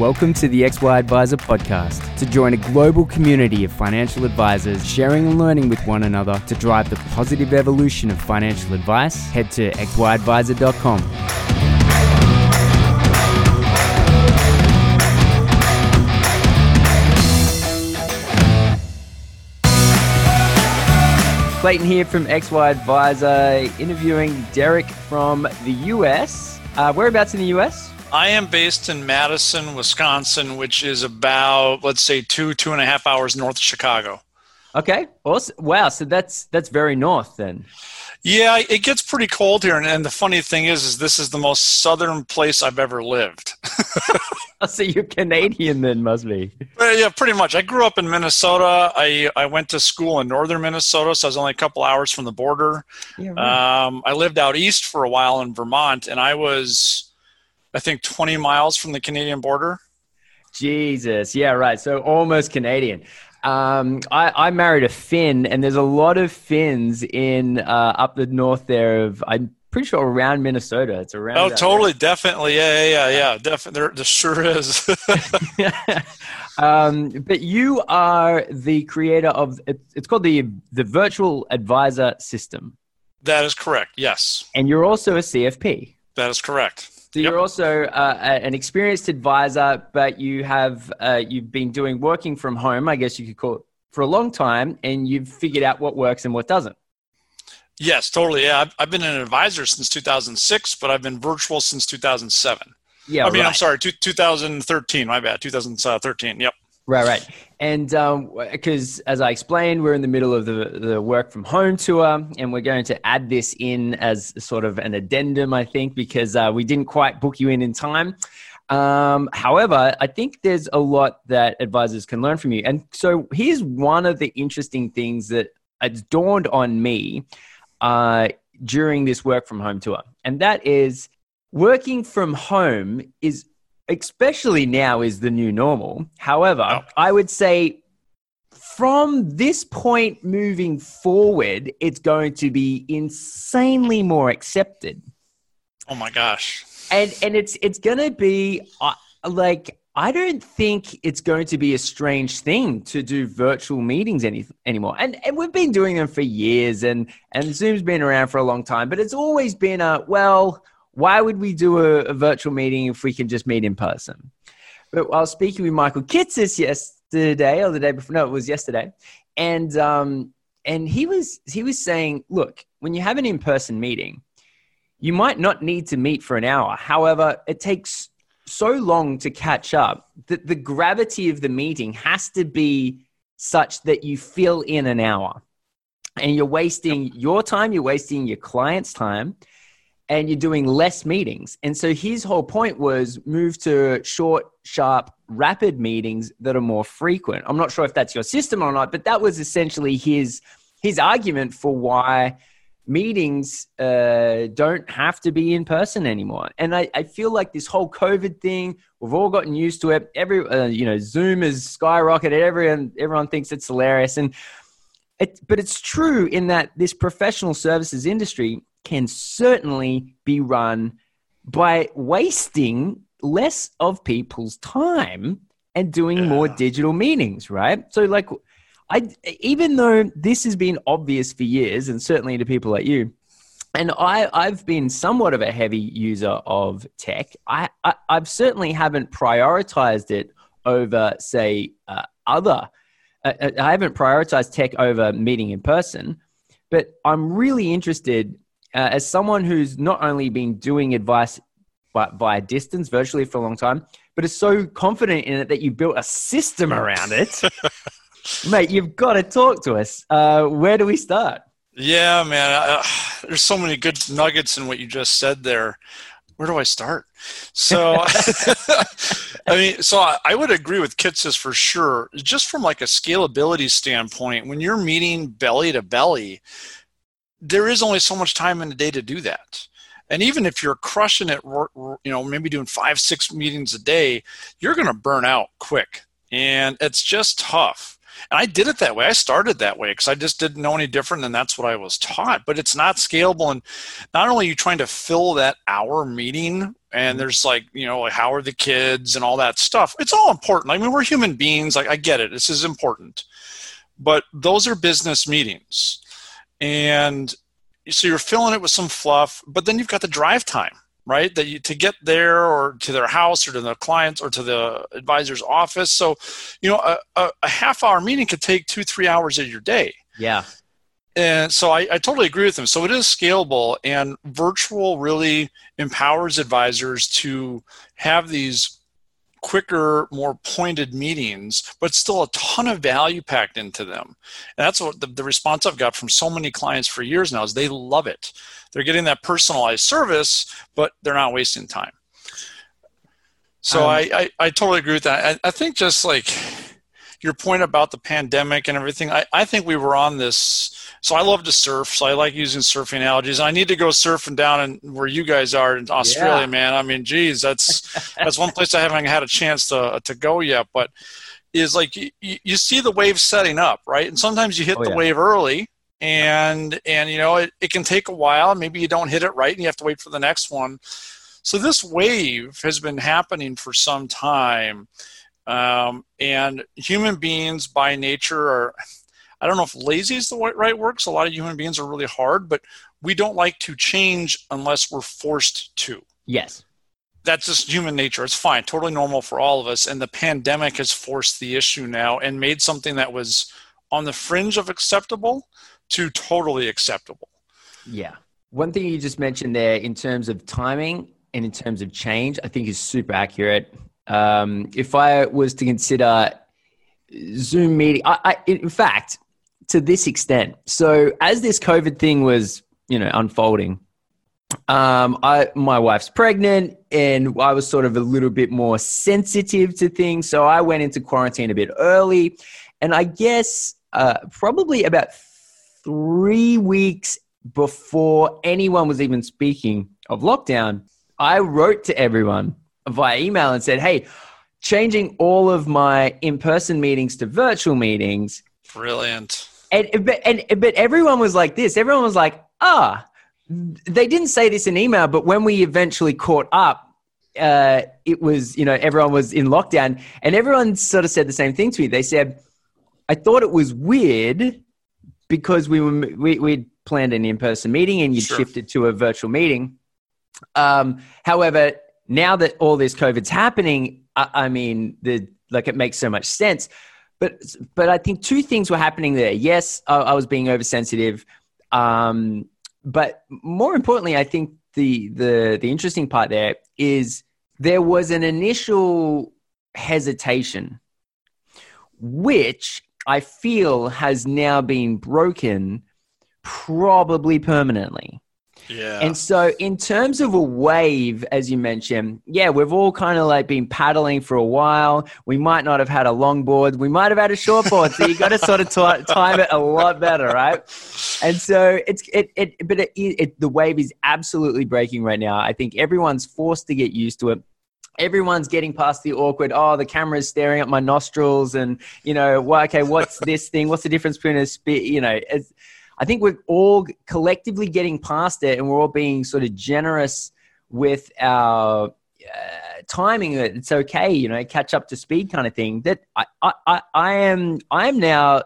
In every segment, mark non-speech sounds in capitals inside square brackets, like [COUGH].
Welcome to the XY Advisor podcast. To join a global community of financial advisors sharing and learning with one another to drive the positive evolution of financial advice, head to xyadvisor.com. Clayton here from XY Advisor, interviewing Derek from the US. Uh, whereabouts in the US? I am based in Madison, Wisconsin, which is about, let's say, two, two and a half hours north of Chicago. Okay. Awesome. Wow. So that's that's very north then. Yeah, it gets pretty cold here, and, and the funny thing is, is this is the most southern place I've ever lived. [LAUGHS] [LAUGHS] so you're Canadian then, must be. Yeah, pretty much. I grew up in Minnesota. I I went to school in northern Minnesota, so I was only a couple hours from the border. Yeah, right. um, I lived out east for a while in Vermont, and I was, I think, 20 miles from the Canadian border. Jesus, yeah, right. So almost Canadian. Um, I, I, married a Finn, and there's a lot of Finns in uh, up the north there. Of I'm pretty sure around Minnesota. It's around. Oh, totally, definitely, yeah, yeah, yeah, yeah. Definitely, there, there sure is. [LAUGHS] um, but you are the creator of it's called the the Virtual Advisor System. That is correct. Yes. And you're also a CFP. That is correct. So yep. you're also uh, an experienced advisor, but you have uh, you've been doing working from home, I guess you could call it, for a long time, and you've figured out what works and what doesn't. Yes, totally. Yeah, I've, I've been an advisor since 2006, but I've been virtual since 2007. Yeah, I mean, right. I'm sorry, two, 2013. My bad, 2013. Yep. Right, right. And because, um, as I explained, we're in the middle of the, the work from home tour, and we're going to add this in as sort of an addendum, I think, because uh, we didn't quite book you in in time. Um, however, I think there's a lot that advisors can learn from you. And so here's one of the interesting things that it's dawned on me uh, during this work from home tour, and that is working from home is especially now is the new normal. However, oh. I would say from this point moving forward, it's going to be insanely more accepted. Oh my gosh. And and it's it's going to be uh, like I don't think it's going to be a strange thing to do virtual meetings any, anymore. And, and we've been doing them for years and, and Zoom's been around for a long time, but it's always been a, well, why would we do a, a virtual meeting if we can just meet in person? But I was speaking with Michael Kitces yesterday or the day before, no, it was yesterday. And, um, and he was, he was saying, look, when you have an in-person meeting, you might not need to meet for an hour. However, it takes so long to catch up that the gravity of the meeting has to be such that you fill in an hour and you're wasting your time, you're wasting your client's time, and you're doing less meetings. And so his whole point was move to short, sharp, rapid meetings that are more frequent. I'm not sure if that's your system or not, but that was essentially his his argument for why meetings uh, don't have to be in person anymore. And I, I, feel like this whole COVID thing, we've all gotten used to it. Every uh, you know, Zoom has skyrocketed. Everyone everyone thinks it's hilarious, and it, but it's true in that this professional services industry can certainly be run by wasting less of people's time and doing yeah. more digital meetings, right? So, like, I even though this has been obvious for years, and certainly to people like you, and I, I've been somewhat of a heavy user of tech. I, I have certainly haven't prioritized it over, say, uh, other. Uh, uh, I haven't prioritized tech over meeting in person, but I'm really interested uh, as someone who's not only been doing advice by, via distance virtually for a long time, but is so confident in it that you built a system around it, [LAUGHS] mate, you've got to talk to us. Uh, where do we start? Yeah, man. Uh, there's so many good nuggets in what you just said there. Where do I start? So, [LAUGHS] I mean, so I, I would agree with Kitces for sure. Just from like a scalability standpoint, when you're meeting belly to belly, there is only so much time in the day to do that. And even if you're crushing it you know maybe doing five six meetings a day you're going to burn out quick. And it's just tough. And i did it that way. I started that way because i just didn't know any different and that's what i was taught. But it's not scalable. And not only are you trying to fill that hour meeting and mm-hmm. there's like you know like how are the kids and all that stuff it's all important. I mean we're human beings. Like i get it. This is important. But those are business meetings and so you're filling it with some fluff but then you've got the drive time right? That you to get there or to their house or to the clients or to the advisor's office. So you know a, a, a half hour meeting could take two three hours of your day. Yeah. And so I, I, totally agree with them. So it is scalable, and virtual really empowers advisors to have these quicker, more pointed meetings, but still a ton of value packed into them. And that's what the, the response I've got from so many clients for years now is they love it. They're getting that personalized service, but they're not wasting time. So um, I, I, I, totally agree with that. I, I think just like your point about the pandemic and everything, I, I think we were on this so I love to surf. So I like using surfing analogies. I need to go surfing down in where you guys are in Australia, yeah. man. I mean, geez, that's [LAUGHS] that's one place I haven't had a chance to to go yet. But is like you, you see the wave setting up, right? And sometimes you hit oh, the yeah. wave early, and and you know it, it can take a while. Maybe you don't hit it right, and you have to wait for the next one. So this wave has been happening for some time. Um, and human beings by nature are I don't know if lazy is the right word because a lot of human beings are really hard, but we don't like to change unless we're forced to. Yes. That's just human nature. It's fine, totally normal for all of us. And the pandemic has forced the issue now and made something that was on the fringe of acceptable to totally acceptable. Yeah. One thing you just mentioned there in terms of timing and in terms of change, I think is super accurate. Um, if I was to consider Zoom meeting, I, I, in fact, to this extent. So as this COVID thing was, you know, unfolding, um, I my wife's pregnant, and I was sort of a little bit more sensitive to things, so I went into quarantine a bit early, and I guess uh, probably about three weeks before anyone was even speaking of lockdown, I wrote to everyone via email and said, "Hey." Changing all of my in person meetings to virtual meetings. Brilliant and but and but everyone was like this. Everyone was like, ah, they didn't say this in email, but when we eventually caught up, uh, it was you know everyone was in lockdown, and everyone sort of said the same thing to me. They said, I thought it was weird because we were we we planned an in person meeting and you sure. shifted to a virtual meeting. Um, however, now that all this COVID's happening, I, I mean the like it makes so much sense. But but I think two things were happening there. Yes, I, I was being oversensitive, um, but more importantly, I think the the the interesting part there is there was an initial hesitation, which I feel has now been broken, probably permanently. Yeah. And so, in terms of a wave, as you mentioned, yeah, we've all kind of like been paddling for a while. We might not have had a longboard. We might have had a shortboard. so you got to sort of t- [LAUGHS] time it a lot better, right? And so it's it it, but it, it, the wave is absolutely breaking right now. I think everyone's forced to get used to it everyone's getting past the awkward oh the camera's staring at my nostrils and you know well, okay what's [LAUGHS] this thing what's the difference between a spit you know I think we're all collectively getting past it and we're all being sort of generous with our uh, timing that it's okay, you know, catch up to speed kind of thing. That I, I, I am, I am now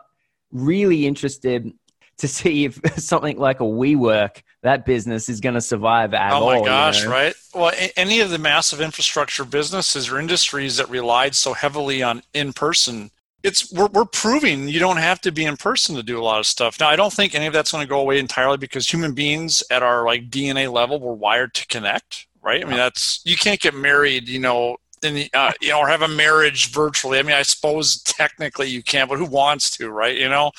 really interested to see if [LAUGHS] something like a WeWork, that business is going to survive at all. Oh my gosh, you know? right? Well, any of the massive infrastructure businesses or industries that relied so heavily on in-person it's we're, we're proving you don't have to be in person to do a lot of stuff. Now i don't think any of that's going to go away entirely because human beings at our like dna level we're wired to connect right? I mean that's you can't get married you know in the, uh, you know or have a marriage virtually. I mean i suppose technically you can but who wants to right you know?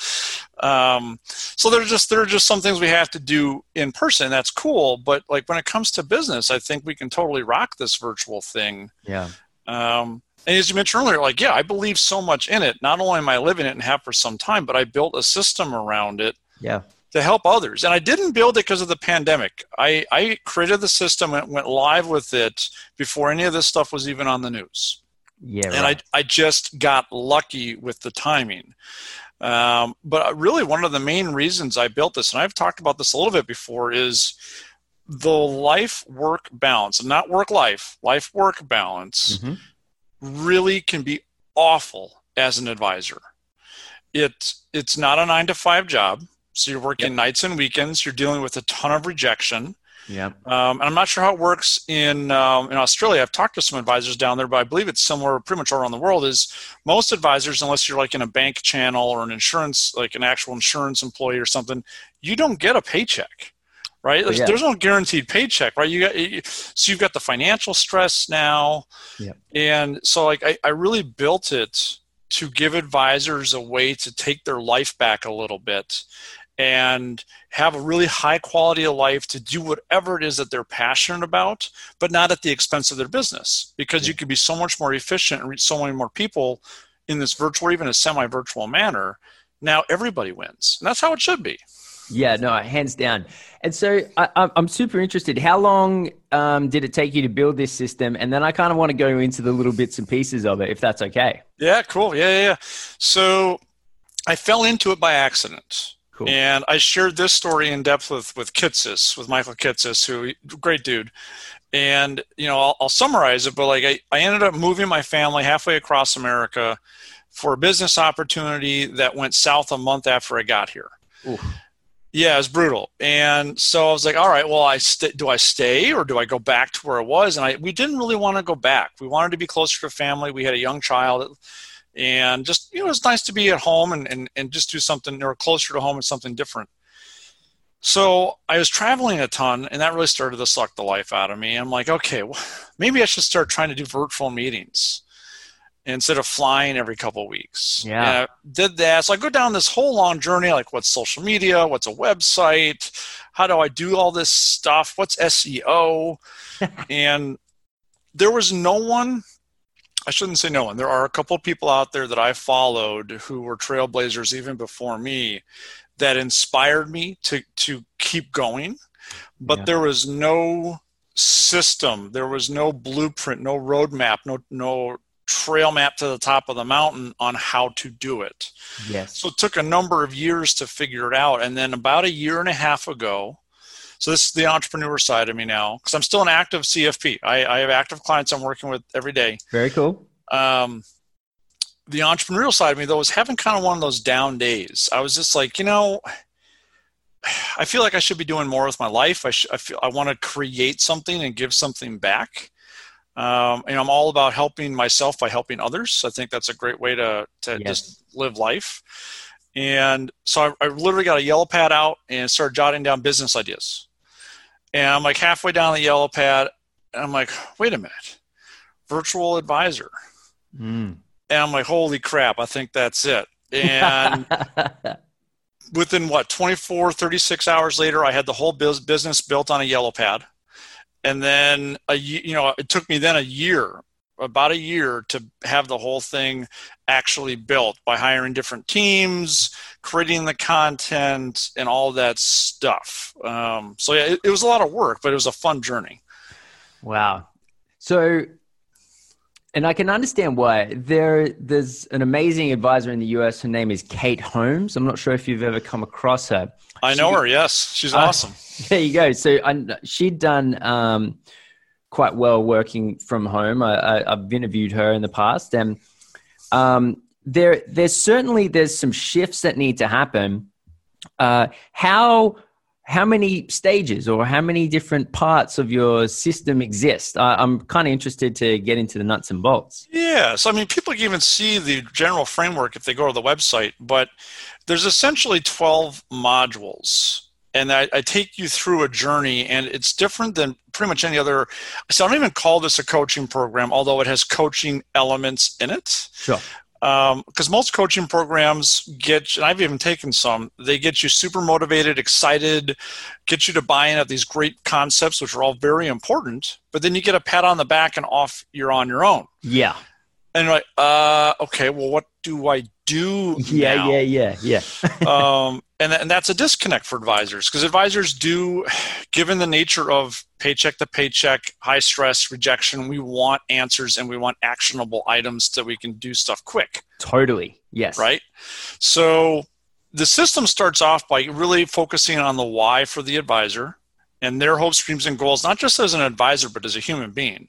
Um, so there's just there are just some things we have to do in person. That's cool but like when it comes to business i think we can totally rock this virtual thing. Yeah. Um, and as you mentioned earlier, like, yeah, I believe so much in it. Not only am I living it and have for some time, but I built a system around it. Yeah. To help others. And I didn't build it because of the pandemic. I, I created the system and went live with it before any of this stuff was even on the news. Yeah. And I, I just got lucky with the timing. Um, but really, one of the main reasons I built this, and I've talked about this a little bit before, is the life work balance, not work life, life work balance, mm-hmm. Really can be awful as an advisor. It, it's not a nine to five job. So you're working yep. nights and weekends. You're dealing with a ton of rejection. Yeah. Um, and I'm not sure how it works in um, in Australia. I've talked to some advisors down there, but I believe it's similar pretty much all around the world. Is most advisors, unless you're like in a bank channel or an insurance, like an actual insurance employee or something, you don't get a paycheck, right? There's, yeah. there's no guaranteed paycheck, right? You got so you've got the financial stress now, yeah. and so like I, I really built it to give advisors a way to take their life back a little bit and have a really high quality of life to do whatever it is that they're passionate about, but not at the expense of their business. Because you can be so much more efficient and reach so many more people in this virtual, even a semi virtual manner. Now everybody wins. And that's how it should be. Yeah, no, hands down. And so I, am super interested. How long um, did it take you to build this system? And then I kind of want to go into the little bits and pieces of it, if that's okay. Yeah, cool. Yeah, yeah. yeah. So I fell into it by accident. Cool. And I shared this story in depth with with Kitces, with Michael Kitces, who great dude. And you know, I'll, I'll summarize it, but like I, I ended up moving my family halfway across America for a business opportunity that went south a month after I got here. Ooh. Yeah, it's brutal. And so I was like, all right, well, I st- do I stay or do I go back to where I was? And I we didn't really want to go back. We wanted to be closer to family. We had a young child and just you know it's nice to be at home and, and, and just do something or closer to home and something different so i was traveling a ton and that really started to suck the life out of me i'm like okay well, maybe i should start trying to do virtual meetings instead of flying every couple of weeks yeah did that so i go down this whole long journey like what's social media what's a website how do i do all this stuff what's seo [LAUGHS] and there was no one I shouldn't say no one. There are a couple of people out there that I followed who were trailblazers even before me that inspired me to to keep going. But yeah. there was no system, there was no blueprint, no roadmap, no no trail map to the top of the mountain on how to do it. Yes. So it took a number of years to figure it out. And then about a year and a half ago, so this is the entrepreneur side of me now, because I'm still an active CFP. I, I, have active clients I'm working with every day. Very cool. Um, the entrepreneurial side of me though was having kind of one of those down days. I was just like, you know, [SIGHS] I feel like I should be doing more with my life. I, sh- I feel I want to create something and give something back. Um, and I'm all about helping myself by helping others. I think that's a great way to to yes. just live life. And so I, I, literally got a yellow pad out and started jotting down business ideas. And I'm like halfway down the yellow pad, and I'm like, wait a minute, virtual advisor. Mm. And I'm like, holy crap, I think that's it. And [LAUGHS] within what, 24, 36 hours later, I had the whole business built on a yellow pad. And then, a, you know, it took me then a year about a year to have the whole thing actually built by hiring different teams, creating the content, and all that stuff. Um, so yeah, it, it, was a lot of work, but it was a fun journey. Wow. So, and I can understand why. There, there's an amazing advisor in the US. Her name is Kate Holmes. I'm not sure if you've ever come across her. I know she, her. Yes, she's uh, awesome. [LAUGHS] There you go. So I, she'd done. Um, quite well working from home. I, have interviewed her in the past, and um, there there's certainly there's some shifts that need to happen. Uh, how how many stages or how many different parts of your system exist? I, I'm kind of interested to get into the nuts and bolts. Yeah, so I mean, people can even see the general framework if they go to the website, but there's essentially 12 modules and I, I, take you through a journey and it's different than pretty much any other so i don't even call this a coaching program although it has coaching elements in it sure because um, most coaching programs get and i've even taken some they get you super motivated excited get you to buy in at these great concepts which are all very important but then you get a pat on the back and off you're on your own. Yeah and you're like uh, okay well what do i do [LAUGHS] yeah now? yeah yeah yeah [LAUGHS] um, and, and that's a disconnect for advisors because advisors do given the nature of paycheck to paycheck high stress rejection we want answers and we want actionable items that we can do stuff quick totally yes right so the system starts off by really focusing on the why for the advisor and their hopes, dreams, and goals, not just as an advisor, but as a human being.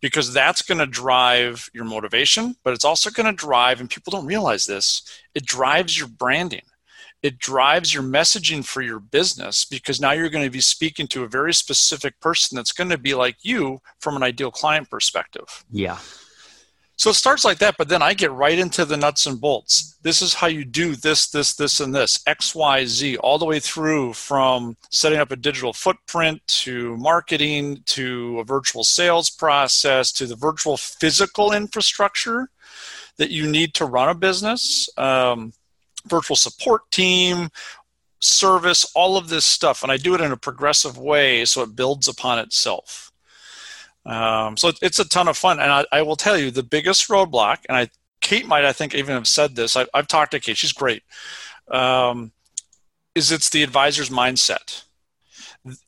Because that's going to drive your motivation, but it's also going to drive, and people don't realize this, it drives your branding. It drives your messaging for your business because now you're going to be speaking to a very specific person that's going to be like you from an ideal client perspective. Yeah. So it starts like that, but then I get right into the nuts and bolts. This is how you do this, this, this, and this, X, Y, Z, all the way through from setting up a digital footprint to marketing to a virtual sales process to the virtual physical infrastructure that you need to run a business, um, virtual support team, service, all of this stuff. And I do it in a progressive way so it builds upon itself. Um, so it's a ton of fun, and I, I, will tell you the biggest roadblock. And I, Kate might, I think, even have said this. I, have talked to Kate; she's great. Um, is it's the advisor's mindset.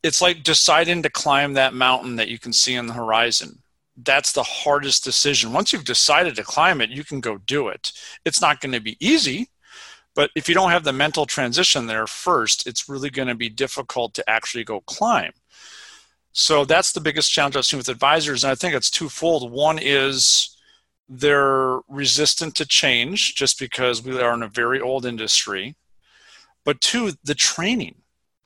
It's like deciding to climb that mountain that you can see on the horizon. That's the hardest decision. Once you've decided to climb it, you can go do it. It's not going to be easy, but if you don't have the mental transition there first, it's really going to be difficult to actually go climb. So that's the biggest challenge I've seen with advisors, and I think it's twofold. One is they're resistant to change just because we are in a very old industry. But two, the training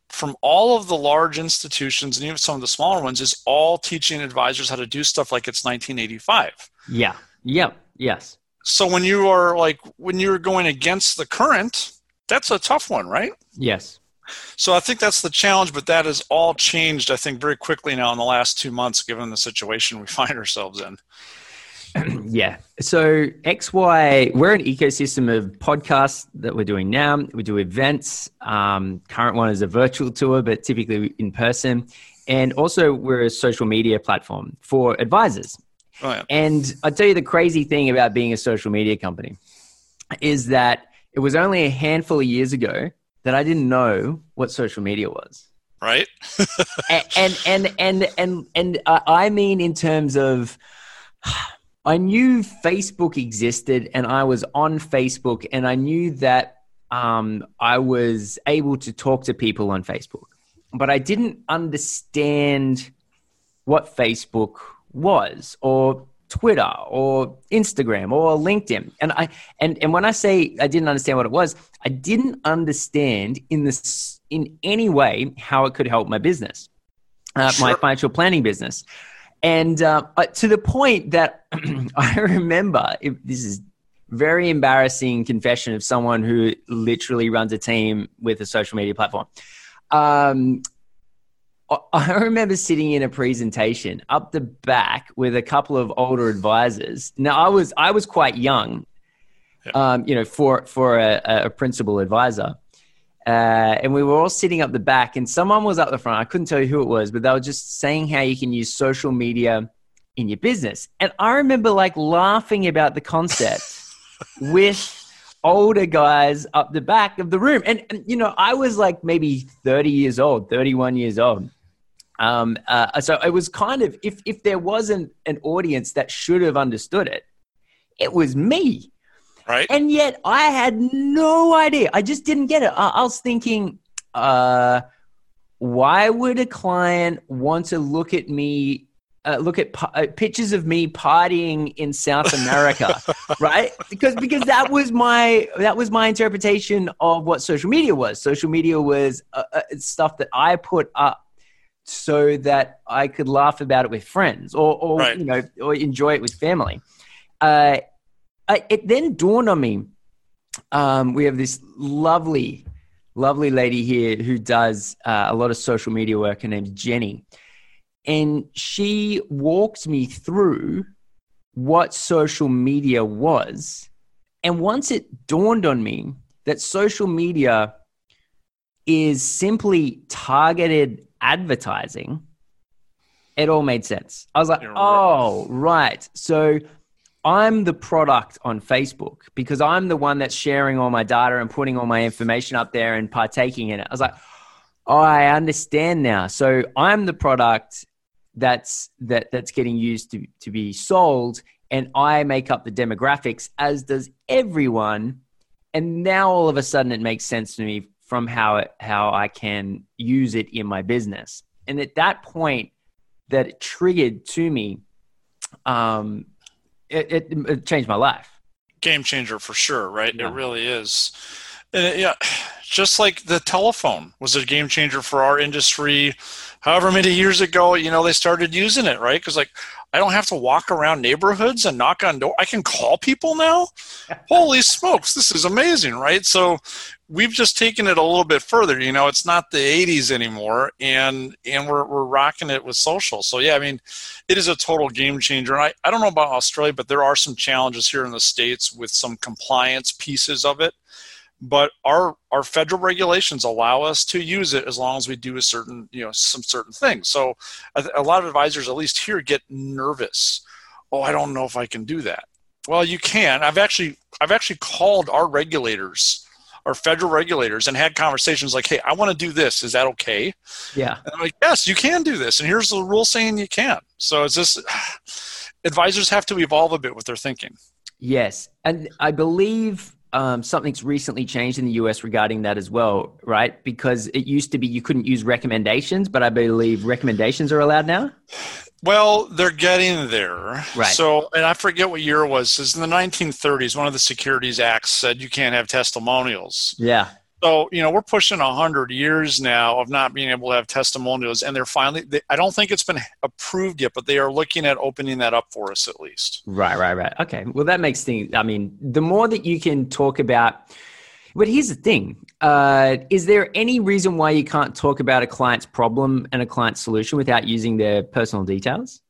from all of the large institutions and even some of the smaller ones is all teaching advisors how to do stuff like it's 1985. Yeah. Yep. Yes. So when you are like when you're going against the current, that's a tough one, right? Yes. So I think that's the challenge, but that has all changed, I think, very quickly now in the last two months, given the situation we [LAUGHS] find ourselves in. [CLEARS THROAT] yeah. So XY, we're an ecosystem of podcasts that we're doing now. We do events. Um, current one is a virtual tour, but typically in person. And also, we're a social media platform for advisors. Oh, yeah. And I'll tell you the crazy thing about being a social media company is that it was only a handful of years ago that I didn't know what social media was. Right. and, and, and, and, and, and uh, I mean, in terms of, [SIGHS] I knew Facebook existed and I was on Facebook and I knew that um, I was able to talk to people on Facebook, but I didn't understand what Facebook was or Twitter or Instagram or LinkedIn. And I and and when I say I didn't understand what it was, I didn't understand in this in any way how it could help my business, uh, sure. my financial planning business, and uh, to the point that [CLEARS THROAT] I remember if, this is very embarrassing confession of someone who literally runs a team with a social media platform. Um, [LAUGHS] I remember sitting in a presentation up the back with a couple of older advisors. Now I was I was quite young, um, you know, for for a, a principal advisor, uh, and we were all sitting up the back, and someone was up the front. I couldn't tell you who it was, but they were just saying how you can use social media in your business, and I remember like laughing about the concept [LAUGHS] with older guys up the back of the room. And, and, you know, I was like maybe 30 years old, 31 years old. Um, uh, so it was kind of if if there wasn't an audience that should have understood it, it was me. Right. And yet I had no idea. I just didn't get it. I, I was thinking, uh, why would a client want to look at me uh, look at uh, pictures of me partying in South America, [LAUGHS] right? Because because that was my that was my interpretation of what social media was. Social media was uh, uh stuff that I put up so that I could laugh about it with friends or, or right. you know, or enjoy it with family. Uh, I, it then dawned on me. Um, we have this lovely, lovely lady here who does uh, a lot of social media work. Her name's Jenny, and she walked me through what social media was. And once it dawned on me that social media is simply targeted advertising, it all made sense. I was like, oh, right. So I'm the product on Facebook because I'm the one that's sharing all my data and putting all my information up there and partaking in it. I was like, oh, I understand now. So I'm the product that's that that's getting used to, to be sold and I make up the demographics as does everyone. And now all of a sudden it makes sense to me from how it, how I can use it in my business. and at that point that it triggered to me um it, it, it changed my life game changer for sure right Yeah. it really is and it- yeah just like the telephone was a game changer for our industry however many years ago you know they started using it right because like i don't have to walk around neighborhoods and knock on door. I can call people now? [LAUGHS] Holy smokes this is amazing right? So we've just taken it a little bit further you know it's not the 80s anymore and and we're, we're rocking it with social. So yeah i mean it is a total game changer. And I, I don't know about australia but there are some challenges here in the states with some compliance pieces of it but our our federal regulations allow us to use it as long as we do a certain you know some certain things so a, a lot of advisors at least here get nervous. Oh i don't know if i can do that. Well you can. I've actually i've actually called our regulators our federal regulators and had conversations like hey i want to do this. Is that okay? Yeah. And I'm like, yes, you can do this, and here's the rule saying you can. So it's just [SIGHS] advisors have to evolve a bit with their thinking. Yes, and I believe um, something's recently changed in the US regarding that as well, right? Because it used to be you couldn't use recommendations, but I believe recommendations are allowed now. Well, they're getting there. Right. So, and I forget what year it was. Is in the 1930s, one of the Securities Acts said you can't have testimonials. Yeah, So, you know, we're pushing 100 years now of not being able to have testimonials, and they're finally, they, I don't think it's been approved yet, but they are looking at opening that up for us at least. right, right, right. Okay, well that makes things. I mean, the more that you can talk about. But here's the thing: uh, is there any reason why you can't talk about a client's problem and a client's solution without using their personal details?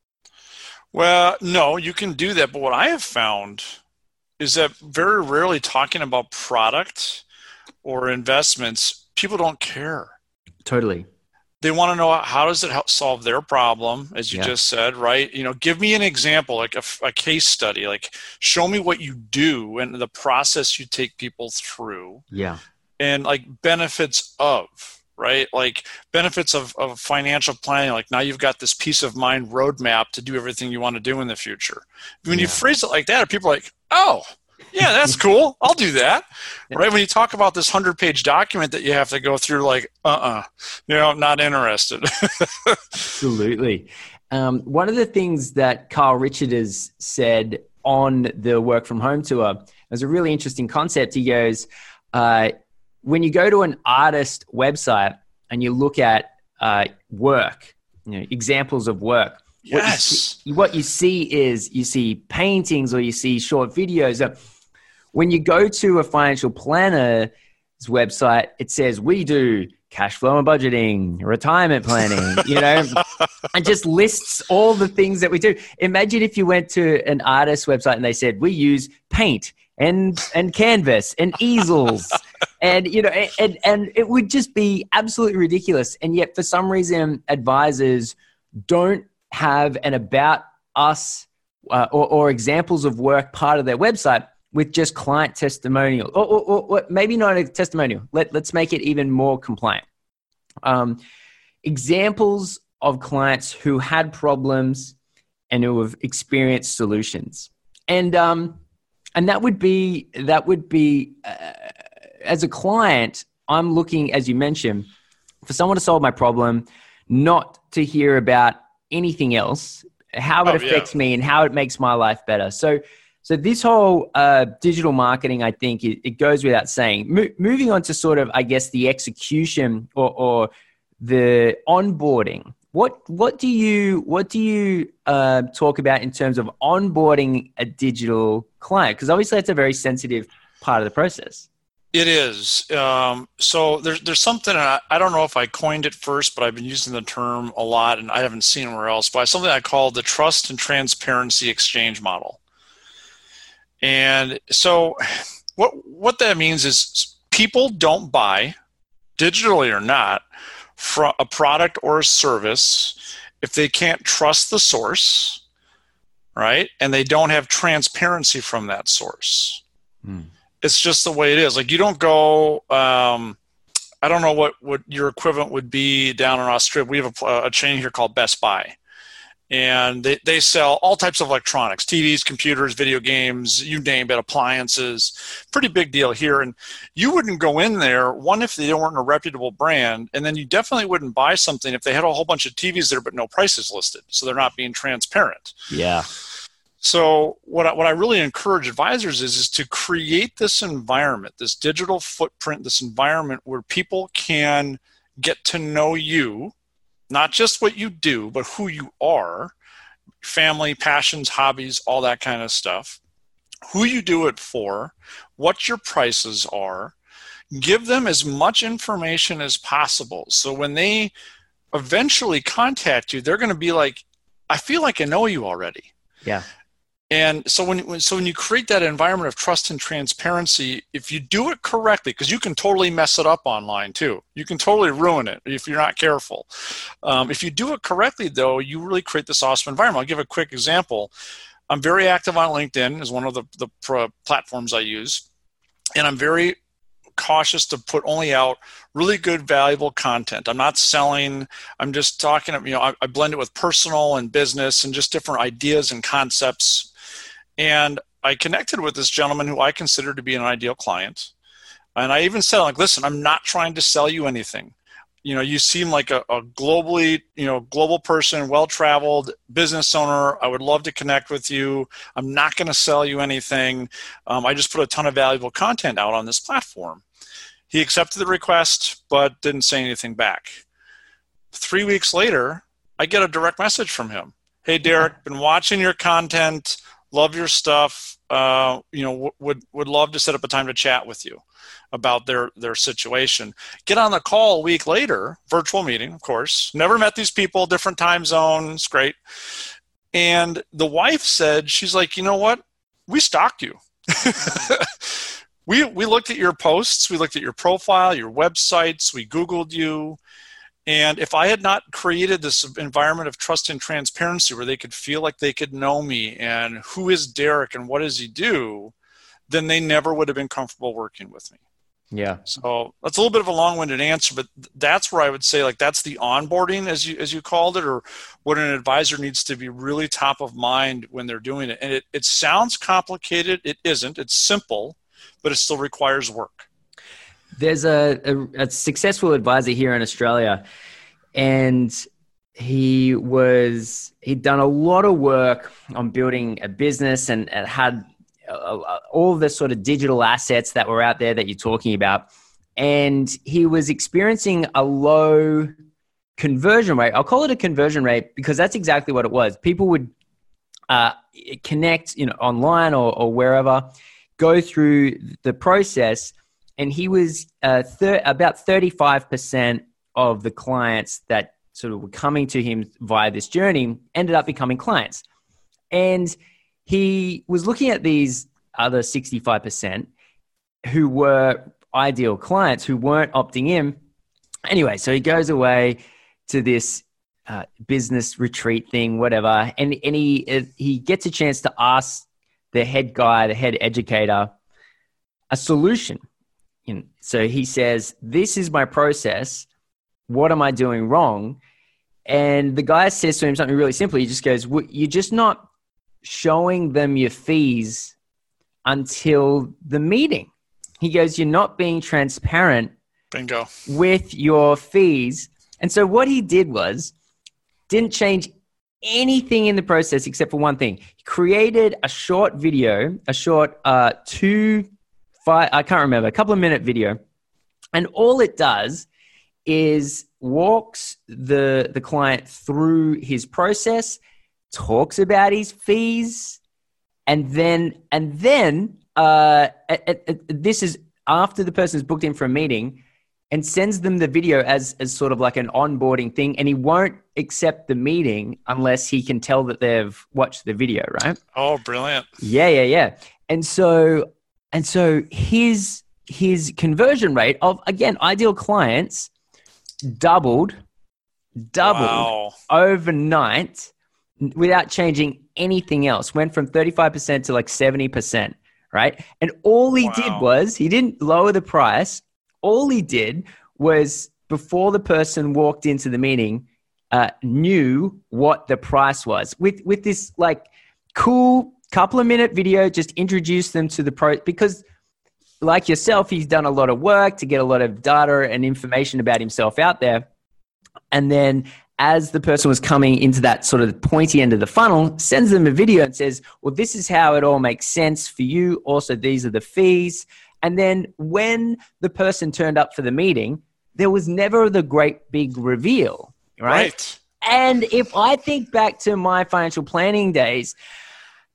Well, no, you can do that. But what I have found is that very rarely talking about product or investments, people don't care. Totally. They want to know how does it help solve their problem, as you Yeah. just said, right? You know, give me an example, like a case study, like show me what you do and the process you take people through Yeah. and like benefits of right like benefits of, of financial planning like now you've got this peace of mind roadmap to do everything you want to do in the future when you phrase it like that people are like oh yeah that's cool i'll do that Yeah. right when you talk about this 100 page document that you have to go through like uh-uh you know not interested [LAUGHS] Absolutely. Um, one of the things that Carl Richard has said on the work from home tour was a really interesting concept. He goes, uh, when you go to an artist website and you look at uh, work, you know, examples of work, what you yes see- what you see is you see paintings or you see short videos. Uh, When you go to a financial planner's website, it says we do cash flow and budgeting, retirement planning, [LAUGHS] you know, and just lists all the things that we do. Imagine if you went to an artist website and they said we use paint and and canvas and easels and you know and and it would just be absolutely ridiculous. And yet for some reason advisors don't have an about us uh, or, or examples of work part of their website with just client testimonial or, or, or, maybe not a testimonial. Let, let's make it even more compliant. Um, examples of clients who had problems and who have experienced solutions. And um, and that would be that would be uh, as a client i'm looking as you mentioned for someone to solve my problem not to hear about anything else how it Oh, yeah. affects me and how it makes my life better. So so this whole uh, digital marketing i think it, it goes without saying Mo- moving on to sort of i guess the execution or, or the onboarding what what do you what do you uh, talk about in terms of onboarding a digital client because obviously that's a very sensitive part of the process It is. Um, so there's there's something I, I don't know if I coined it first, but I've been using the term a lot, and I haven't seen anywhere else. But something I call the trust and transparency exchange model. And so, what what that means is people don't buy, digitally or not, from a product or a service if they can't trust the source, right? And they don't have transparency from that source it's just the way it is. Like you don't go. Um, I don't know what what your equivalent would be down in Australia. We have a, a chain here called Best Buy, and they, they sell all types of electronics tvs computers video games you name it appliances. Pretty big deal here. And you wouldn't go in there one if they weren't a reputable brand and then you definitely wouldn't buy something if they had a whole bunch of tvs there but no prices listed so they're not being transparent. Yeah. So what I, what I really encourage advisors is is to create this environment this digital footprint this environment where people can get to know you not just what you do, but who you are family, passions, hobbies, all that kind of stuff, who you do it for, what your prices are. Give them as much information as possible. So when they eventually contact you, they're going to be like, I feel like I know you already. Yeah. And so when, when so when you create that environment of trust and transparency, if you do it correctly, because you can totally mess it up online too, you can totally ruin it if you're not careful. Um, if you do it correctly, though, you really create this awesome environment. I'll give a quick example. I'm very active on LinkedIn, is one of the the platforms I use, and I'm very cautious to put only out really good valuable content i'm not selling i'm just talking you know I, I, blend it with personal and business and just different ideas and concepts and I connected with this gentleman who I consider to be an ideal client. And I even said, like, listen, I'm not trying to sell you anything. You know, you seem like a, a globally, you know, global person, well traveled business owner. I would love to connect with you. I'm not going to sell you anything. Um, I just put a ton of valuable content out on this platform. He accepted the request, but didn't say anything back. Three weeks later, I get a direct message from him. Hey, Derek, been watching your content love your stuff. Uh, you know, w- would would love to set up a time to chat with you about their their situation. Get on the call a week later, virtual meeting, of course. Never met these people, different time zones, great. And the wife said, she's like, you know what? We stalked you. [LAUGHS] we we looked at your posts, we looked at your profile, your websites, we Googled you. And if I had not created this environment of trust and transparency where they could feel like they could know me and who is Derek and what does he do, then they never would have been comfortable working with me. Yeah. So that's a little bit of a long-winded answer, but that's where I would say like that's the onboarding as you as you called it, or what an advisor needs to be really top of mind when they're doing it. And it, it sounds complicated. It isn't. It's simple, but it still requires work. There's a, a, a successful advisor here in Australia, and he was he'd done a lot of work on building a business and, and had uh, uh, all the sort of digital assets that were out there that you're talking about. And he was experiencing a low conversion rate. I'll call it a conversion rate because that's exactly what it was. People would uh, connect you know online or, or wherever go through the process and he was uh, thir- about 35% of the clients that sort of were coming to him via this journey ended up becoming clients. And he was looking at these other 65% who were ideal clients who weren't opting in. Anyway, so he goes away to this uh, business retreat thing, whatever, and, and he, he gets a chance to ask the head guy, the head educator, a solution you know, so he says, This is my process. What am I doing wrong? And the guy says to him something really simple. He just goes, You're just not showing them your fees until the meeting. He goes, You're not being transparent Bingo. with your fees. And so what he did was didn't change anything in the process except for one thing. He created a short video, a short uh, two five, I can't remember, a couple of minute video. And all it does is walks the, the client through his process, talks about his fees, and then, and then, uh, this is after the person's booked in for a meeting and sends them the video as, as sort of like an onboarding thing. And he won't accept the meeting unless he can tell that they've watched the video, right? Oh, brilliant. Yeah, yeah, yeah. And so and so his his conversion rate of again ideal clients doubled doubled wow. overnight without changing anything else went from 35% to like 70% right and all he wow. did was he didn't lower the price all he did was before the person walked into the meeting uh, knew what the price was with with this like cool couple of minute video. Just introduce them to the pro because, like yourself, he's done a lot of work to get a lot of data and information about himself out there, and then as the person was coming into that sort of pointy end of the funnel, sends them a video and says, Well, this is how it all makes sense for you. Also, these are the fees. And then when the person turned up for the meeting, there was never the great big reveal, right? right. And if I think back to my financial planning days,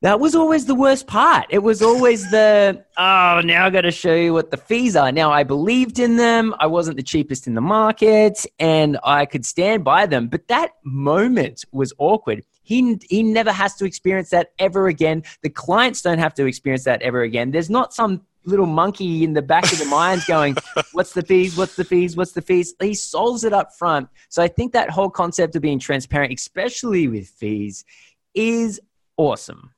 that was always the worst part. It was always the, oh, now I got to show you what the fees are. Now, I believed in them. I wasn't the cheapest in the market and I could stand by them. But that moment was awkward. He, he never has to experience that ever again. The clients don't have to experience that ever again. There's not some little monkey in the back of the mind going, [LAUGHS] What's the fees? What's the fees? What's the fees? He solves it up front. So I think that whole concept of being transparent, especially with fees, is awesome.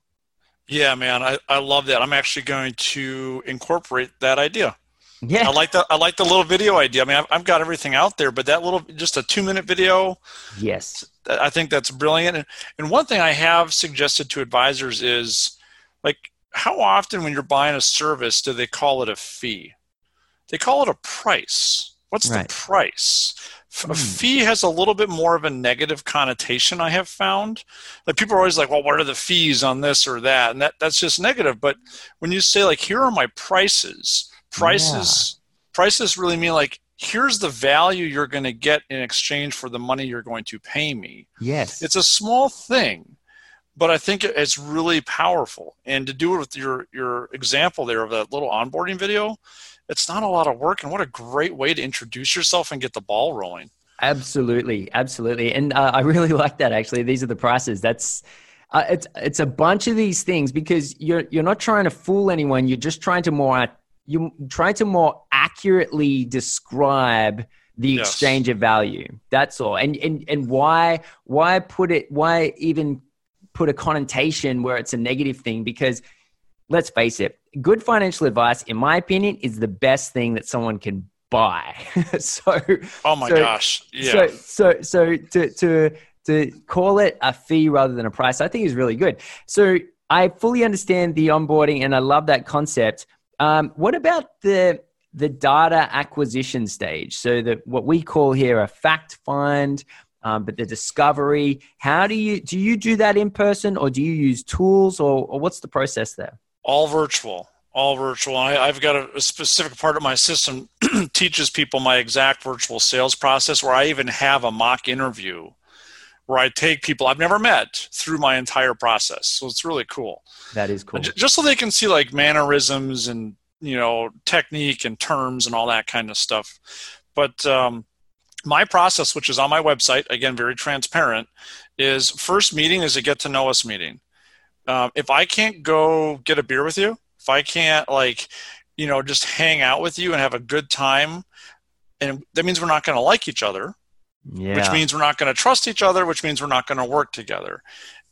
Yeah, man, I, I love that. I'm actually going to incorporate that idea. Yeah, I like the I like the little video idea. I mean, I've, I've got everything out there, but that little just a two minute video. Yes, I think that's brilliant. And, and one thing I have suggested to advisors is like, how often when you're buying a service do they call it a fee? They call it a price. What's right. the price? A hmm. fee has a little bit more of a negative connotation. I have found, like people are always like, "Well, what are the fees on this or that?" And that that's just negative. But when you say like, "Here are my prices," prices yeah. prices really mean like, "Here's the value you're going to get in exchange for the money you're going to pay me." Yes, it's a small thing, but I think it's really powerful. And to do it with your your example there of that little onboarding video, it's not a lot of work and what a great way to introduce yourself and get the ball rolling absolutely absolutely and uh, i really [LAUGHS] like that actually these are the prices that's uh, it's it's a bunch of these things because you're you're not trying to fool anyone you're just trying to more you trying to more accurately describe the yes. exchange of value that's all and and and why why put it why even put a connotation where it's a negative thing because let's face it, good financial advice, in my opinion, is the best thing that someone can buy. [LAUGHS] so, oh my so, gosh, yeah. So, so, so to to to call it a fee rather than a price, I think is really good. So, I fully understand the onboarding, and I love that concept. Um, what about the the data acquisition stage? So, the what we call here a fact find. Um, but the discovery how do you do you do that in person or do you use tools or, or what's the process there all virtual all virtual. I, have got a, a, specific part of my system [CLEARS THROAT] teaches people my exact virtual sales process where i even have a mock interview where i take people i've never met through my entire process. So it's really cool. That is cool. Just so they can see like mannerisms and you know technique and terms and all that kind of stuff. But um, my process which is on my website again very transparent is first meeting is a get to know us meeting um, if I can't go get a beer with you, if I can't like, you know, just hang out with you and have a good time, and that means we're not going to like each other, yeah. which means we're not going to trust each other, which means we're not going to work together.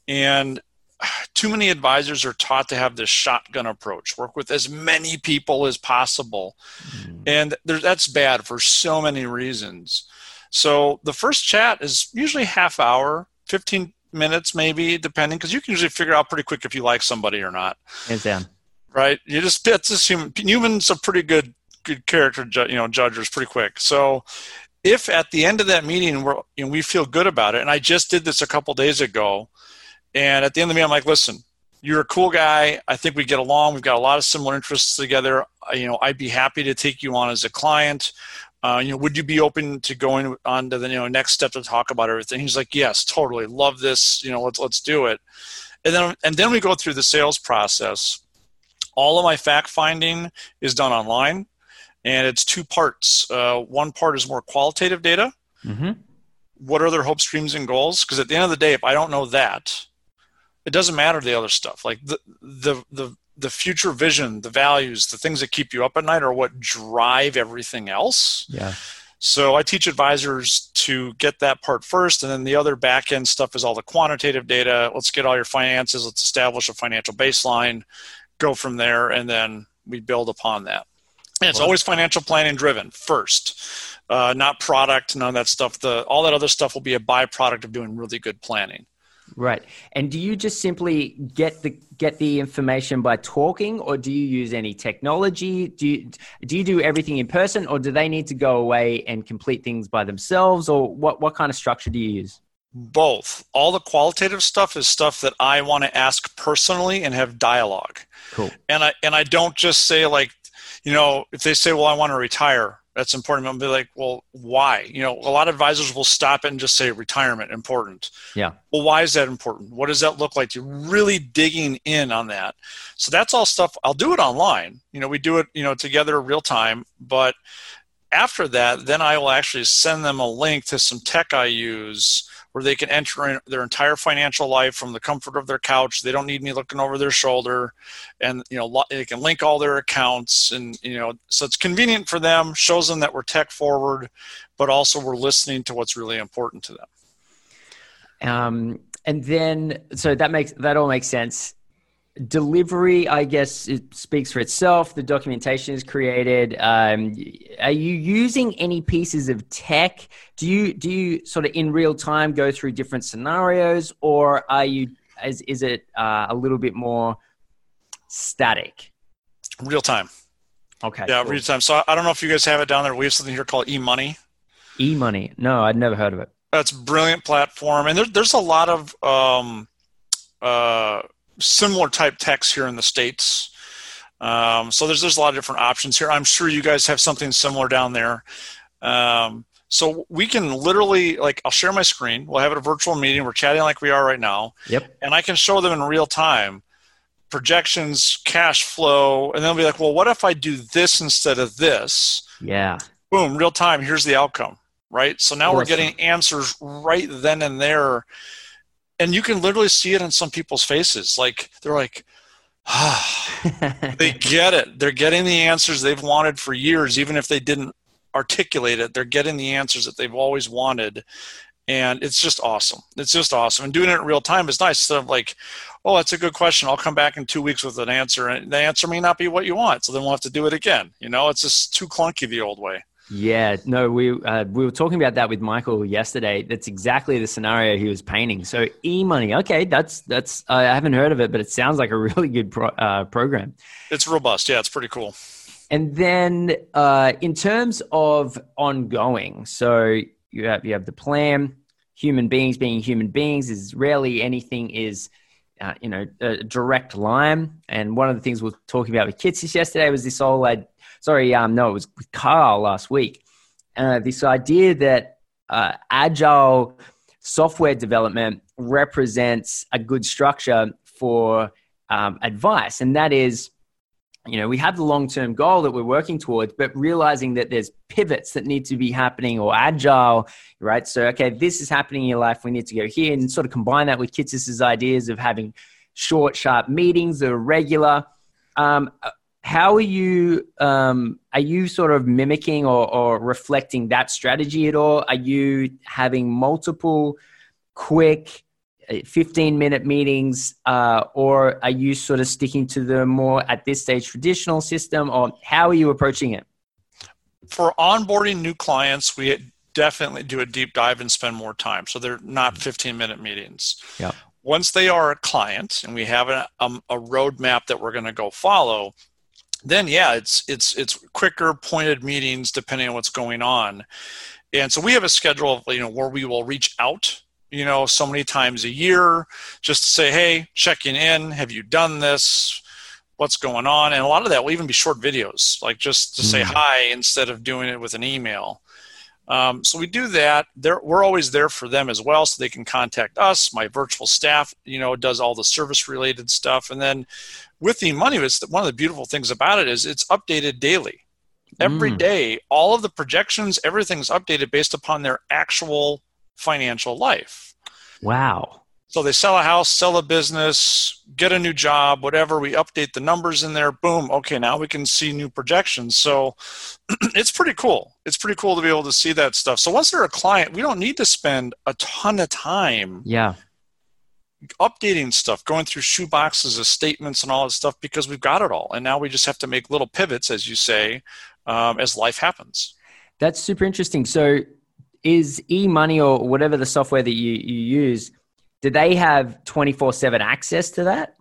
And [SIGHS] too many advisors are taught to have this shotgun approach, work with as many people as possible. Mm. And that's bad for so many reasons. So the first chat is usually half hour, 15 minutes maybe depending because you can usually figure out pretty quick if you like somebody or not. Hands down. Right? You just it's just human humans are pretty good good character you know judges pretty quick. So if at the end of that meeting we're you know, we feel good about it and i just did this a couple days ago and at the end of the meeting i'm like listen you're a cool guy. I think we get along. We've got a lot of similar interests together. You know i'd be happy to take you on as a client uh, you know, would you be open to going on to the you know next step to talk about everything? He's like, yes, totally, love this. You know, let's let's do it. And then and then we go through the sales process. All of my fact finding is done online, and it's two parts. Uh, one part is more qualitative data. Mm-hmm. What are their hopes, dreams, and goals? Because at the end of the day, if I don't know that, it doesn't matter the other stuff. Like the the the the future vision, the values, the things that keep you up at night are what drive everything else. Yeah. So I teach advisors to get that part first, and then the other back end stuff is all the quantitative data. Let's get all your finances. Let's establish a financial baseline, go from there, and then we build upon that. And it's always financial planning driven first, uh, not product, none of that stuff. The all that other stuff will be a byproduct of doing really good planning. Right. And do you just simply get the get the information by talking or do you use any technology? Do you do you do everything in person or do they need to go away and complete things by themselves or what what kind of structure do you use? Both. All the qualitative stuff is stuff that I want to ask personally and have dialogue. Cool. And I and I don't just say like, you know, if they say, "Well, I want to retire," that's important. I'll be like, well, why? You know, a lot of advisors will stop and just say retirement important. Yeah. Well, why is that important? What does that look like? You're really digging in on that. So that's all stuff. I'll do it online. You know, we do it, you know, together real time. But after that, then I will actually send them a link to some tech I use where they can enter in their entire financial life from the comfort of their couch. They don't need me looking over their shoulder, and you know they can link all their accounts, and you know so it's convenient for them. Shows them that we're tech forward, but also we're listening to what's really important to them. Um, and then so that makes that all makes sense delivery i guess it speaks for itself. The documentation is created. Um, are you using any pieces of tech? Do you do you sort of in real time go through different scenarios or are you is, is it uh, a little bit more static? Real time. Okay yeah cool. real time. So i don't know if you guys have it down there. We have something here called eMoney. eMoney. No i'd never heard of it. That's brilliant platform and there, there's a lot of um, uh, similar type techs here in the states. Um, so there's there's a lot of different options here. I'm sure you guys have something similar down there. Um, so we can literally like I'll share my screen. We'll have it a virtual meeting. We're chatting like we are right now. Yep. And I can show them in real time projections, cash flow, and they'll be like, well, what if I do this instead of this? Yeah. Boom, real time. Here's the outcome. Right. So now awesome. we're getting answers right then and there and you can literally see it on some people's faces. Like they're like ah. [SIGHS] they [LAUGHS] get it. They're getting the answers they've wanted for years even if they didn't articulate it. They're getting the answers that they've always wanted. And it's just awesome. It's just awesome. And doing it in real time is nice. Instead of like oh that's a good question. I'll come back in two weeks with an answer. And the answer may not be what you want. So then we'll have to do it again. You know it's just too clunky the old way yeah, no, we uh, we were talking about that with Michael yesterday. That's exactly the scenario he was painting. So e money, okay, that's that's I haven't heard of it, but it sounds like a really good pro, uh, program. It's robust. Yeah, it's pretty cool. And then uh, in terms of ongoing, so you have you have the plan. Human beings being human beings is rarely anything is. Uh, you know, a direct line. And one of the things we are talking about with Kitces yesterday was this whole sorry, um, no, it was with Carl last week. Uh, this idea that uh, agile software development represents a good structure for um, advice, and that is, you know, we have the long-term goal that we're working towards, but realizing that there's pivots that need to be happening or agile, right? So, okay, this is happening in your life. We need to go here and sort of combine that with Kitces's ideas of having short, sharp meetings that are regular. Um, how are you um, are you sort of mimicking or, or, reflecting that strategy at all? Are you having multiple quick uh, 15 minute meetings uh, or are you sort of sticking to the more at this stage traditional system or how are you approaching it? For onboarding new clients we definitely do a deep dive and spend more time. So they're not 15 minute meetings. Yeah. Once they are a client and we have a, um, a roadmap that we're going to go follow then yeah, it's it's it's quicker pointed meetings depending on what's going on. And so we have a schedule of you know where we will reach out you know so many times a year just to say hey checking in. Have you done this? What's going on? And a lot of that will even be short videos like just to say hi instead of doing it with an email. Um, so we do that. They're, we're always there for them as well so they can contact us. My virtual staff you know does all the service related stuff. And then with the money it's one of the beautiful things about it is it's updated daily. Every mm. day all of the projections everything's updated based upon their actual financial life. Wow. So they sell a house sell a business get a new job whatever we update the numbers in there boom okay now we can see new projections. So [CLEARS THROAT] it's pretty cool. It's pretty cool to be able to see that stuff. So once they're a client we don't need to spend a ton of time yeah updating stuff, going through shoe boxes of statements and all that stuff because we've got it all. And now we just have to make little pivots, as you say, um, as life happens. That's super interesting. So, is eMoney or whatever the software that you, you use, do they have 24 7 access to that?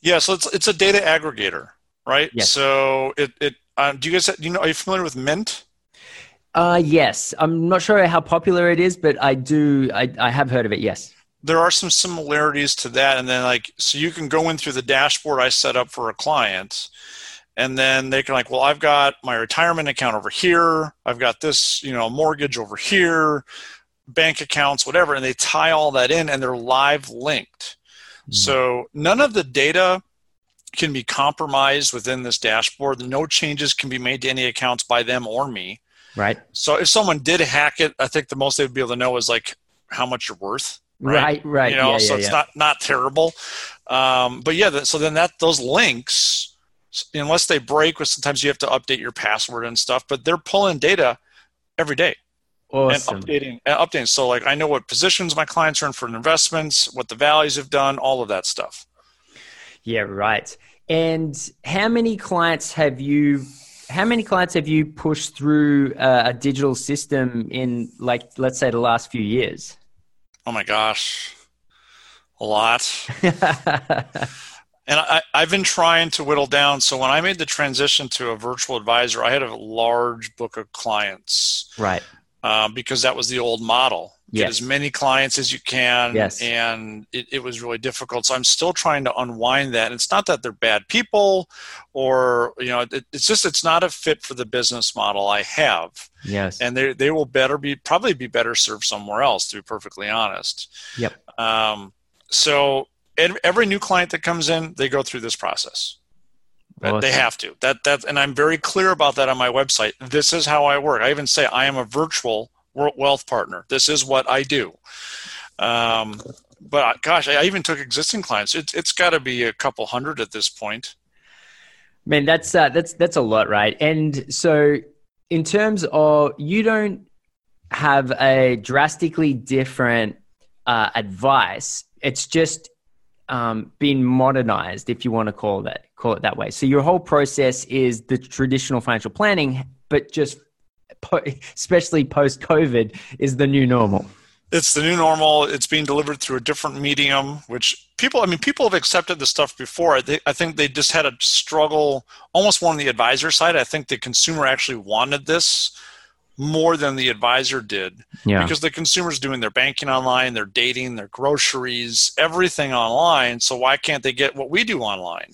Yeah, so it's, it's a data aggregator, right? Yes. So, it, it um, do you guys, you know, are you familiar with Mint? Uh, yes. I'm not sure how popular it is, but I do, I, I have heard of it, yes. There are some similarities to that. And then, like, so you can go in through the dashboard I set up for a client and then they can like well i've got my retirement account over here. I've got this you know mortgage over here bank accounts whatever. And they tie all that in and they're live linked. Mm-hmm. so none of the data can be compromised within this dashboard. No changes can be made to any accounts by them or me. Right. So if someone did hack it i think the most they would be able to know is like how much you're worth right right, right. you know yeah, so yeah, it's yeah. not not terrible um, but yeah so then that those links unless they break, which sometimes you have to update your password and stuff, but they're pulling data every day. Awesome. And updating and updating. So like I know what positions my clients are in for investments, what the values have done, all of that stuff. Yeah, right. And how many clients have you how many clients have you pushed through a, a digital system in like let's say the last few years? Oh my gosh. A lot. and I, I've been trying to whittle down. So when I made the transition to a virtual advisor, I had a large book of clients, right? Um, because that was the old model. Get yes. as many clients as you can, yes. and it, it, was really difficult. So I'm still trying to unwind that. And it's not that they're bad people, or you know, it, it's just it's not a fit for the business model I have. Yes, and they they will better be probably be better served somewhere else. To be perfectly honest. Yep. Um, so every new client that comes in, they go through this process. Awesome. They have to. That that, and I'm very clear about that on my website. This is how I work. I even say I am a virtual wealth partner. This is what I do. Um, but gosh, I even took existing clients. It, it's got to be a couple hundred at this point. Man, that's uh, that's that's a lot, right? And so, in terms of you don't have a drastically different uh, advice. It's just um, been modernized, if you want to call that call it that way. So your whole process is the traditional financial planning, but just especially post COVID is the new normal. It's the new normal. It's being delivered through a different medium, which people, I mean, people have accepted the stuff before. They, I think they just had a struggle almost more on the advisor side. I think the consumer actually wanted this more than the advisor did yeah. because the consumer's doing their banking online their dating their groceries everything online so why can't they get what we do online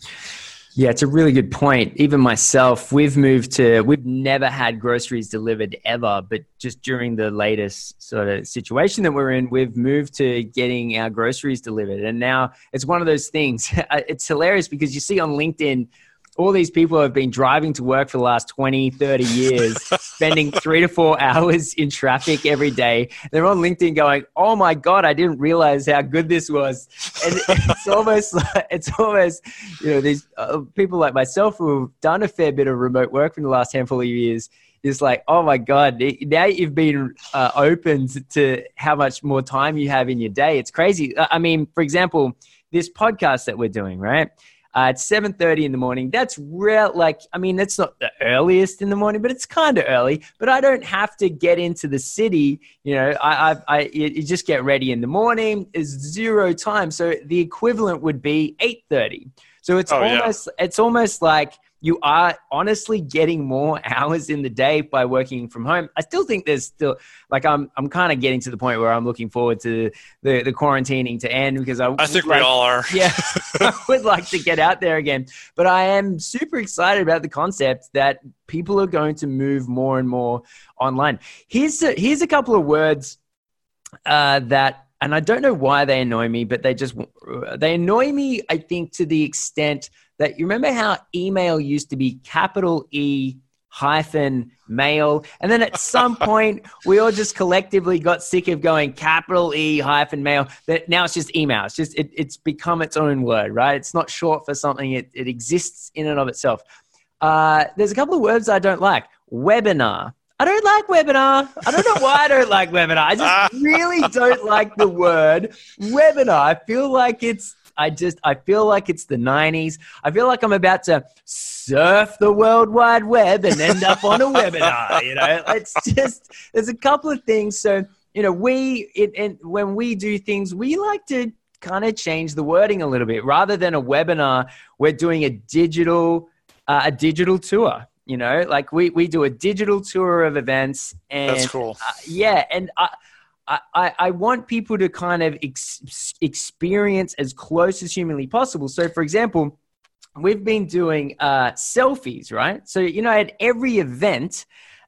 yeah it's a really good point. Even myself we've moved to we've never had groceries delivered ever but just during the latest sort of situation that we're in we've moved to getting our groceries delivered. And now it's one of those things. [LAUGHS] Uh, it's hilarious because you see on linkedin all these people have been driving to work for the last 20, 30 years, [LAUGHS] spending three to four hours in traffic every day. They're on LinkedIn going, oh my God, I didn't realize how good this was. And [LAUGHS] it's almost like, it's almost, you know, these uh, people like myself who have done a fair bit of remote work in the last handful of years is like, oh my God, now you've been uh, opened to how much more time you have in your day. It's crazy. I mean, for example, this podcast that we're doing, right? Uh, it's 7.30 in the morning. That's real, like, I mean, that's not the earliest in the morning, but it's kind of early. But I don't have to get into the city. You know, I, I, I you just get ready in the morning. Is zero time. So the equivalent would be 8.30. So it's oh, almost, yeah. it's almost like – you are honestly getting more [LAUGHS] hours in the day by working from home. I still think there's still like I'm I'm kind of getting to the point where I'm looking forward to the, the quarantining to end because I I think like, we all are. [LAUGHS] Yeah. [LAUGHS] I would like to get out there again. But I am super excited about the concept that people are going to move more and more online. Here's a, here's a couple of words uh, that and I don't know why they annoy me, but they just they annoy me. I think to the extent that you remember how email used to be capital E hyphen mail, and then at some [LAUGHS] point we all just collectively got sick of going capital E hyphen mail. That now it's just email. It's just it, it's become its own word, right? It's not short for something. It it exists in and of itself. Uh, there's a couple of words I don't like. Webinar. I don't like webinar. I don't know why I don't like webinar. I just [LAUGHS] really don't like the word webinar. I feel like it's I just I feel like it's the 90s. I feel like I'm about to surf the World Wide Web and end up on a [LAUGHS] webinar. You know, it's just there's a couple of things. So you know, we it, and when we do things, we like to kind of change the wording a little bit. Rather than a webinar, we're doing a digital uh, a digital tour. You know, like we we do a digital tour of events, and That's cool. uh, yeah, and I, I I want people to kind of ex- experience as close as humanly possible. So, for example, we've been doing uh, selfies, right? So you know, at every event,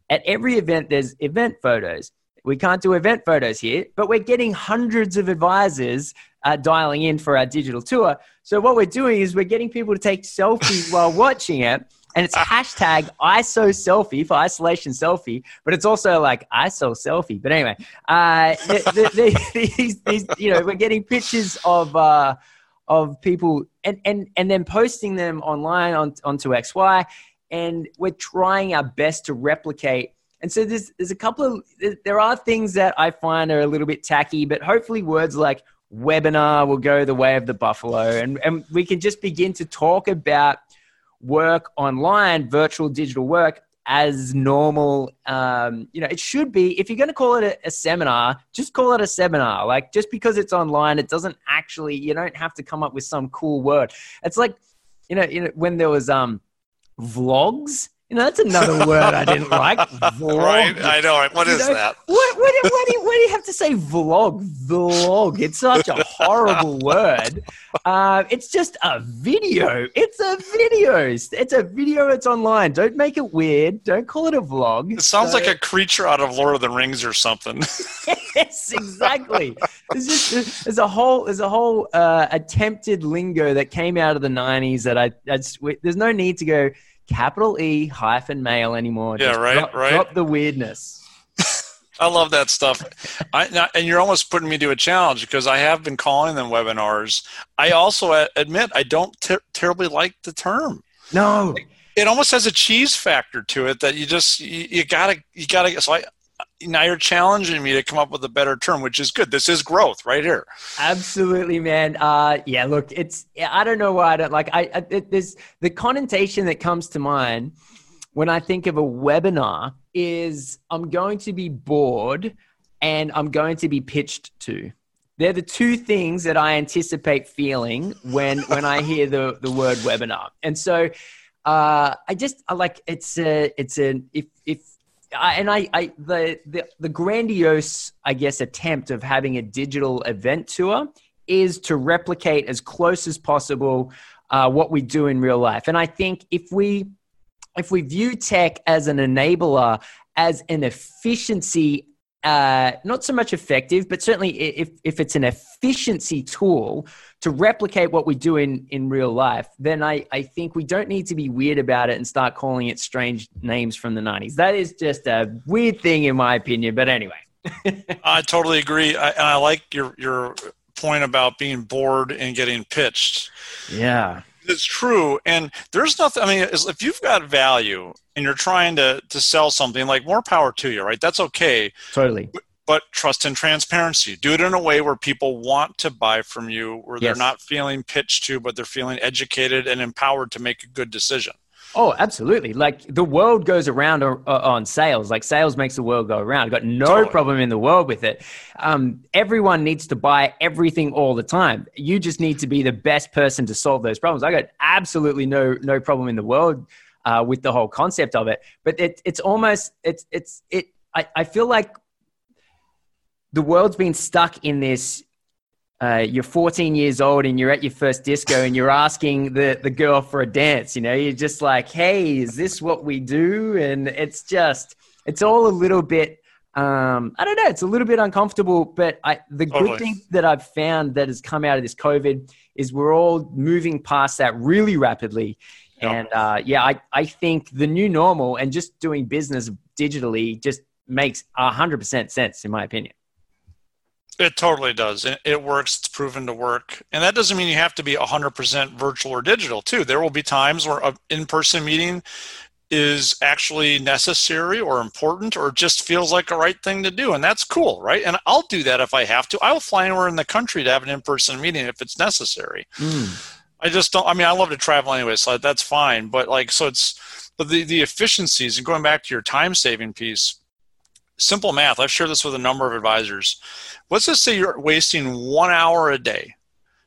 at every event, there's event photos. We can't do event photos here, but we're getting hundreds of advisors uh, dialing in for our digital tour. So what we're doing is we're getting people to take selfies [LAUGHS] while watching it. And it's hashtag ISO selfie for isolation selfie, but it's also like ISO selfie. But anyway, uh, the, the, the, [LAUGHS] these, these, you know, we're getting pictures of uh, of people and, and and then posting them online on, onto XY, and we're trying our best to replicate. And so there's there's a couple of there are things that I find are a little bit tacky, but hopefully words like webinar will go the way of the buffalo, and and we can just begin to talk about work online, virtual digital work as normal. Um, you know, it should be. If you're going to call it a, a seminar, just call it a seminar. Like just because it's online, it doesn't actually. You don't have to come up with some cool word. It's like, you know, you know when there was um vlogs you know, that's another word I didn't like. Vlog. [LAUGHS] Right, I know. Right? What You is know, that? What, what, do- what, do you, what do you have to say vlog? Vlog. It's such a horrible word. Uh, it's just a video. It's a video. It's a video. It's online. Don't make it weird. Don't call it a vlog. It sounds So- like a creature out of Lord of the Rings or something. [LAUGHS] [LAUGHS] yes, exactly. There's just there's a whole there's a whole uh, attempted lingo that came out of the '90s that I that's there's no need to go capital E hyphen mail anymore. Yeah, Just right, drop, right. Drop the weirdness. [LAUGHS] I love that stuff. I, and you're almost putting me to a challenge because I have been calling them webinars. I also admit I don't ter- terribly like the term. No, It almost has a cheese factor to it that you just you, you gotta you gotta. So I now you're challenging me to come up with a better term, which is good. This is growth right here. absolutely, man. Uh, yeah, look, it's I don't know why I don't like. I, it, there's the connotation that comes to mind when I think of a webinar is I'm going to be bored and I'm going to be pitched to. They're the two things that I anticipate feeling when when I hear the the word webinar. And so uh, I just I like it's a it's a if if I, and I, I the, the the grandiose I guess attempt of having a digital event tour is to replicate as close as possible uh, what we do in real life. And I think if we if we view tech as an enabler, as an efficiency, uh, not so much effective, but certainly if, if it's an efficiency tool to replicate what we do in, in real life, then I, I think we don't need to be weird about it and start calling it strange names from the 90s. That is just a weird thing, in my opinion. But anyway. [LAUGHS] I totally agree, I, and I like your your point about being bored and getting pitched. Yeah. It's true, and there's nothing. I mean, if you've got value and you're trying to to sell something, like more power to you, right? That's okay. Totally. But trust and transparency. Do it in a way where people want to buy from you, where they're not feeling pitched to, but they're feeling educated and empowered to make a good decision. Oh, absolutely. Like the world goes around o- on sales. Like sales makes the world go around. I've got no Totally. problem in the world with it. Um, everyone needs to buy everything all the time. You just need to be the best person to solve those problems. I got absolutely no no problem in the world uh, with the whole concept of it. But it, it's almost it's it's it. I, I feel like the world's been stuck in this uh, you're 14 years old and you're at your first disco and you're asking the, the girl for a dance. You know, you're just like, hey, is this what we do? And it's just, it's all a little bit, um, I don't know, it's a little bit uncomfortable. But I, the Totally. good thing that I've found that has come out of this COVID is we're all moving past that really rapidly. Yep. And uh, yeah, I, I think the new normal and just doing business digitally just makes 100% sense, in my opinion. It totally does. It, it works. It's proven to work. And that doesn't mean you have to be 100% virtual or digital, too. There will be times where an in person meeting is actually necessary or important or just feels like a right thing to do and that's cool right and i'll do that if i have to i'll fly anywhere in the country to have an in-person meeting if it's necessary mm. i just don't i mean i love to travel anyway so that's fine but like so it's but the, the efficiencies and going back to your time saving piece simple math i've shared this with a number of advisors. Let's just say you're wasting one hour a day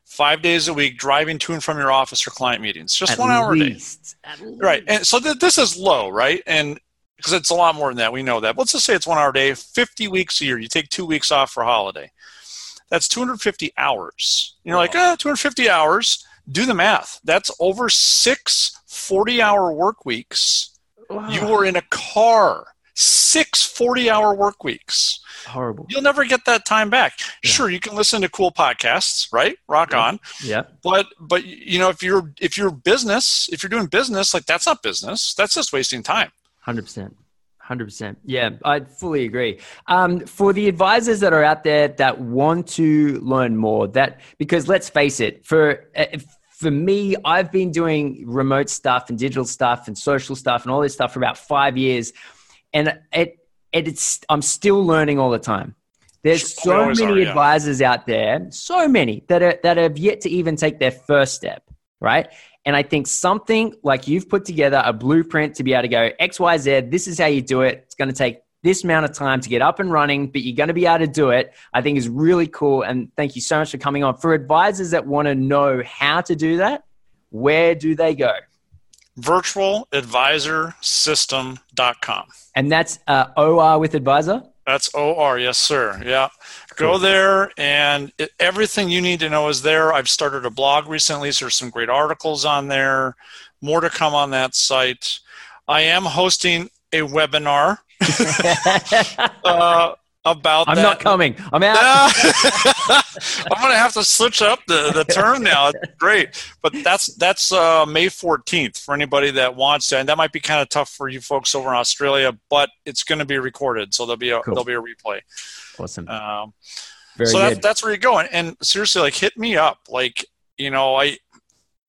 five days a week driving to and from your office or client meetings just At one hour least. a day. right and so th- this is low right? And because it's a lot more than that we know that. Let's just say it's one hour a day 50 weeks a year you take two weeks off for holiday. That's 250 hours. You're like ah, 250 hours do the math. That's over six 40 hour work weeks. Wow. you were in a car six 40 hour work weeks horrible. You'll never get that time back. Yeah. Sure, you can listen to cool podcasts, right? Rock yeah. on. Yeah. But but you know, if you're if you're business, if you're doing business, like that's not business. That's just wasting time. Hundred percent. Hundred percent. Yeah, I fully agree. Um, for the advisors that are out there that want to learn more, that because let's face it, for uh, for me, I've been doing remote stuff and digital stuff and social stuff and all this stuff for about five years, and it it's I'm still learning all the time. There's so many are, yeah. advisors out there, so many that are, that have yet to even take their first step, right? And I think something like you've put together a blueprint to be able to go X, Y, Z. This is how you do it. It's going to take this amount of time to get up and running, but you're going to be able to do it. I think is really cool. And thank you so much for coming on. For advisors that want to know how to do that, where do they go? virtualadvisorsystem.com. And that's uh, OR with advisor? That's OR, yes, sir. Yeah. Go there, and it, everything you need to know is there. I've started a blog recently, so there's some great articles on there. More to come on that site. I am hosting a webinar [LAUGHS] uh, about I'm that. not coming. I'm out. [LAUGHS] [LAUGHS] I'm going to have to switch up the, the term now. It's great. But that's that's uh, May 14th for anybody that wants to. And that might be kind of tough for you folks over in Australia, but it's going to be recorded. So there'll be a, cool. there'll be a replay. Awesome. Um, Very so that, that's where you're going. And seriously, like hit me up. Like, you know, I,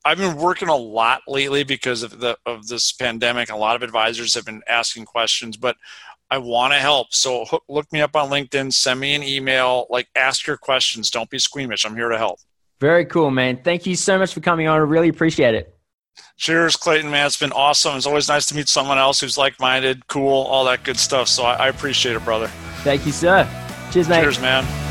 I've been working a lot lately because of the of this pandemic. A lot of advisors have been asking questions, but I want to help. So look me up on LinkedIn, send me an email, like ask your questions. Don't be squeamish. I'm here to help. Very cool, man. Thank you so much for coming on. I really appreciate it. Cheers, Clayton, man. It's been awesome. It's always nice to meet someone else who's like minded, cool, all that good stuff. So I, I appreciate it, brother. Thank you, sir. Cheers, mate. Cheers, man.